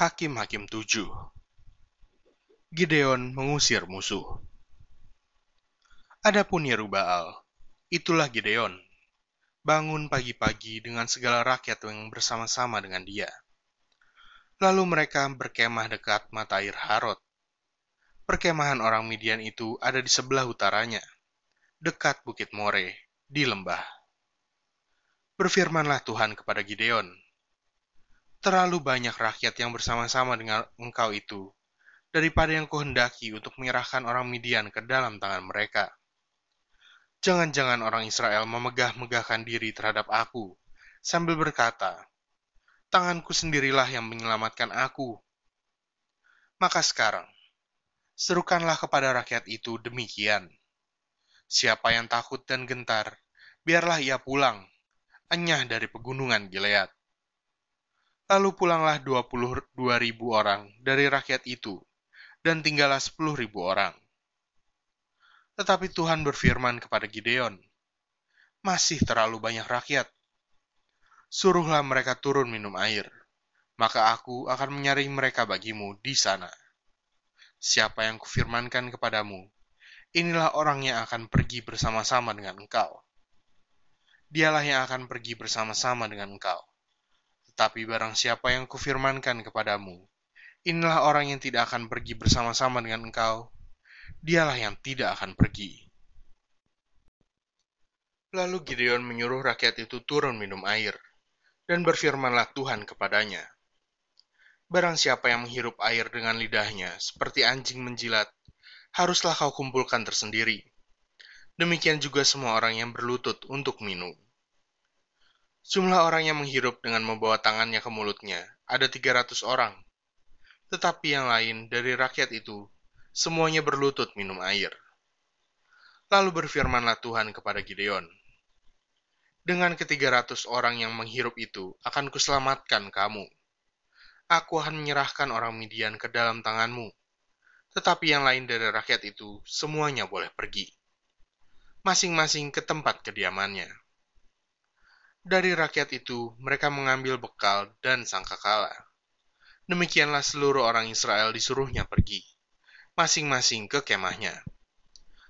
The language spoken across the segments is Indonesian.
Hakim-Hakim 7 Gideon mengusir musuh Adapun Yerubaal, itulah Gideon. Bangun pagi-pagi dengan segala rakyat yang bersama-sama dengan dia. Lalu mereka berkemah dekat mata air Harod. Perkemahan orang Midian itu ada di sebelah utaranya, dekat Bukit More, di lembah. Berfirmanlah Tuhan kepada Gideon, terlalu banyak rakyat yang bersama-sama dengan engkau itu, daripada yang kuhendaki untuk menyerahkan orang Midian ke dalam tangan mereka. Jangan-jangan orang Israel memegah-megahkan diri terhadap aku, sambil berkata, Tanganku sendirilah yang menyelamatkan aku. Maka sekarang, serukanlah kepada rakyat itu demikian. Siapa yang takut dan gentar, biarlah ia pulang, enyah dari pegunungan Gilead Lalu pulanglah 22 ribu orang dari rakyat itu, dan tinggallah 10 ribu orang. Tetapi Tuhan berfirman kepada Gideon, Masih terlalu banyak rakyat. Suruhlah mereka turun minum air, maka aku akan menyaring mereka bagimu di sana. Siapa yang kufirmankan kepadamu, inilah orang yang akan pergi bersama-sama dengan engkau. Dialah yang akan pergi bersama-sama dengan engkau tapi barang siapa yang kufirmankan kepadamu, inilah orang yang tidak akan pergi bersama-sama dengan engkau, dialah yang tidak akan pergi. Lalu Gideon menyuruh rakyat itu turun minum air, dan berfirmanlah Tuhan kepadanya, Barang siapa yang menghirup air dengan lidahnya, seperti anjing menjilat, haruslah kau kumpulkan tersendiri. Demikian juga semua orang yang berlutut untuk minum. Jumlah orang yang menghirup dengan membawa tangannya ke mulutnya ada 300 orang. Tetapi yang lain dari rakyat itu, semuanya berlutut minum air. Lalu berfirmanlah Tuhan kepada Gideon, Dengan ketiga ratus orang yang menghirup itu, akan kuselamatkan kamu. Aku akan menyerahkan orang Midian ke dalam tanganmu. Tetapi yang lain dari rakyat itu, semuanya boleh pergi. Masing-masing ke tempat kediamannya. Dari rakyat itu, mereka mengambil bekal dan sangkakala. Demikianlah seluruh orang Israel disuruhnya pergi, masing-masing ke kemahnya.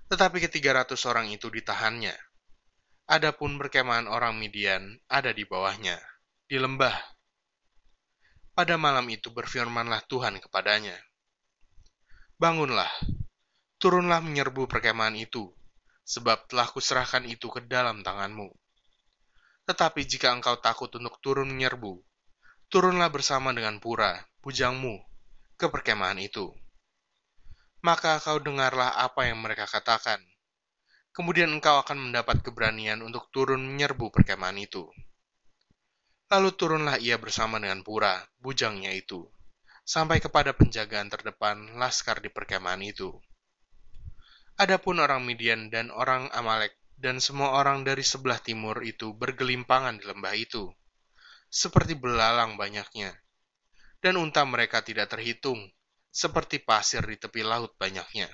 Tetapi ketiga ratus orang itu ditahannya. Adapun perkemahan orang Midian ada di bawahnya, di lembah. Pada malam itu berfirmanlah Tuhan kepadanya, Bangunlah, turunlah menyerbu perkemahan itu, sebab telah kuserahkan itu ke dalam tanganmu tetapi jika engkau takut untuk turun menyerbu, turunlah bersama dengan pura, bujangmu, ke perkemahan itu. Maka kau dengarlah apa yang mereka katakan. Kemudian engkau akan mendapat keberanian untuk turun menyerbu perkemahan itu. Lalu turunlah ia bersama dengan pura, bujangnya itu, sampai kepada penjagaan terdepan laskar di perkemahan itu. Adapun orang Midian dan orang Amalek dan semua orang dari sebelah timur itu bergelimpangan di lembah itu, seperti belalang banyaknya, dan unta mereka tidak terhitung, seperti pasir di tepi laut banyaknya.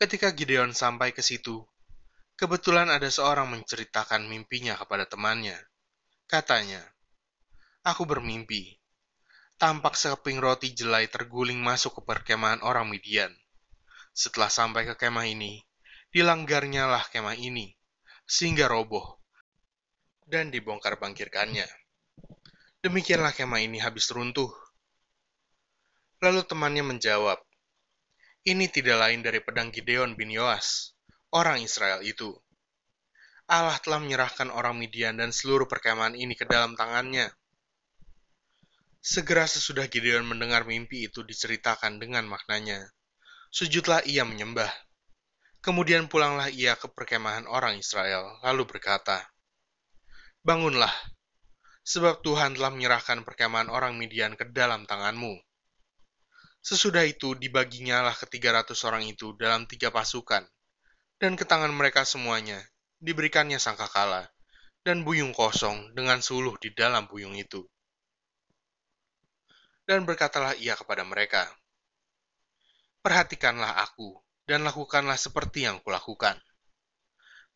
Ketika Gideon sampai ke situ, kebetulan ada seorang menceritakan mimpinya kepada temannya. Katanya, Aku bermimpi, tampak sekeping roti jelai terguling masuk ke perkemahan orang Midian. Setelah sampai ke kemah ini, dilanggarnya lah kemah ini, sehingga roboh, dan dibongkar bangkirkannya. Demikianlah kemah ini habis runtuh. Lalu temannya menjawab, ini tidak lain dari pedang Gideon bin Yoas, orang Israel itu. Allah telah menyerahkan orang Midian dan seluruh perkemahan ini ke dalam tangannya. Segera sesudah Gideon mendengar mimpi itu diceritakan dengan maknanya, sujudlah ia menyembah. Kemudian pulanglah ia ke perkemahan orang Israel, lalu berkata, Bangunlah, sebab Tuhan telah menyerahkan perkemahan orang Midian ke dalam tanganmu. Sesudah itu dibaginya lah ketiga ratus orang itu dalam tiga pasukan, dan ke tangan mereka semuanya diberikannya sangkakala, dan buyung kosong dengan suluh di dalam buyung itu. Dan berkatalah ia kepada mereka, Perhatikanlah aku, dan lakukanlah seperti yang kulakukan.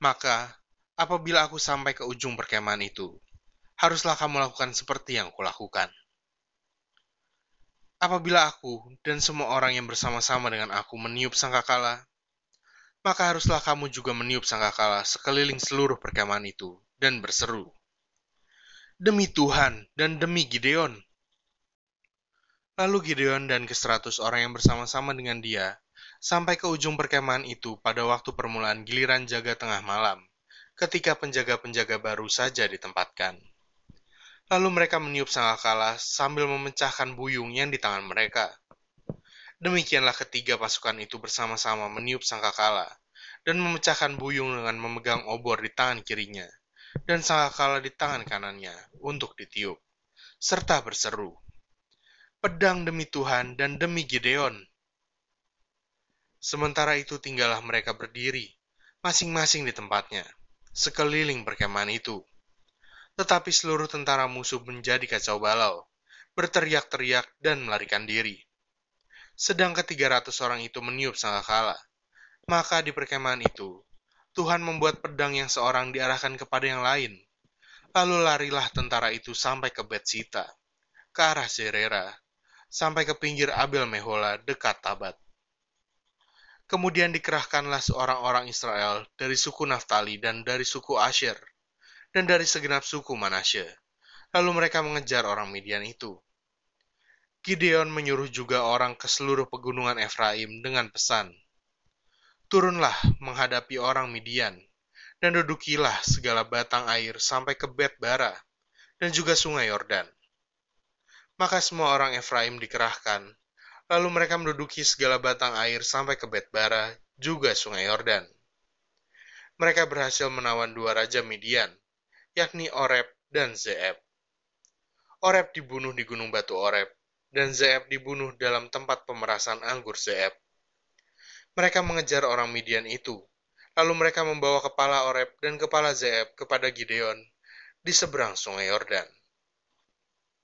Maka, apabila aku sampai ke ujung perkemahan itu, haruslah kamu lakukan seperti yang kulakukan. apabila aku dan semua orang yang bersama-sama dengan aku meniup sangkakala, maka haruslah kamu juga meniup sangkakala sekeliling seluruh perkemahan itu dan berseru, Demi Tuhan dan demi Gideon. Lalu Gideon dan ke seratus orang yang bersama-sama dengan dia sampai ke ujung perkemahan itu pada waktu permulaan giliran jaga tengah malam, ketika penjaga-penjaga baru saja ditempatkan. Lalu mereka meniup sangkakala sambil memecahkan buyung yang di tangan mereka. Demikianlah ketiga pasukan itu bersama-sama meniup sangkakala dan memecahkan buyung dengan memegang obor di tangan kirinya dan sangkakala di tangan kanannya untuk ditiup, serta berseru, pedang demi Tuhan dan demi Gideon. Sementara itu tinggallah mereka berdiri, masing-masing di tempatnya, sekeliling perkemahan itu. Tetapi seluruh tentara musuh menjadi kacau balau, berteriak-teriak dan melarikan diri. Sedang ketiga ratus orang itu meniup sangkakala. Maka di perkemahan itu, Tuhan membuat pedang yang seorang diarahkan kepada yang lain. Lalu larilah tentara itu sampai ke Betsita, ke arah Zerera, sampai ke pinggir Abel Mehola dekat Tabat. Kemudian dikerahkanlah seorang orang Israel dari suku Naftali dan dari suku Asher, dan dari segenap suku Manasye. Lalu mereka mengejar orang Midian itu. Gideon menyuruh juga orang ke seluruh pegunungan Efraim dengan pesan, Turunlah menghadapi orang Midian, dan dudukilah segala batang air sampai ke Bet Bara, dan juga sungai Yordan maka semua orang Efraim dikerahkan, lalu mereka menduduki segala batang air sampai ke Betbara, juga sungai Yordan. Mereka berhasil menawan dua raja Midian, yakni Oreb dan Zeeb. Oreb dibunuh di gunung batu Oreb, dan Zeeb dibunuh dalam tempat pemerasan anggur Zeeb. Mereka mengejar orang Midian itu, lalu mereka membawa kepala Oreb dan kepala Zeeb kepada Gideon di seberang sungai Yordan.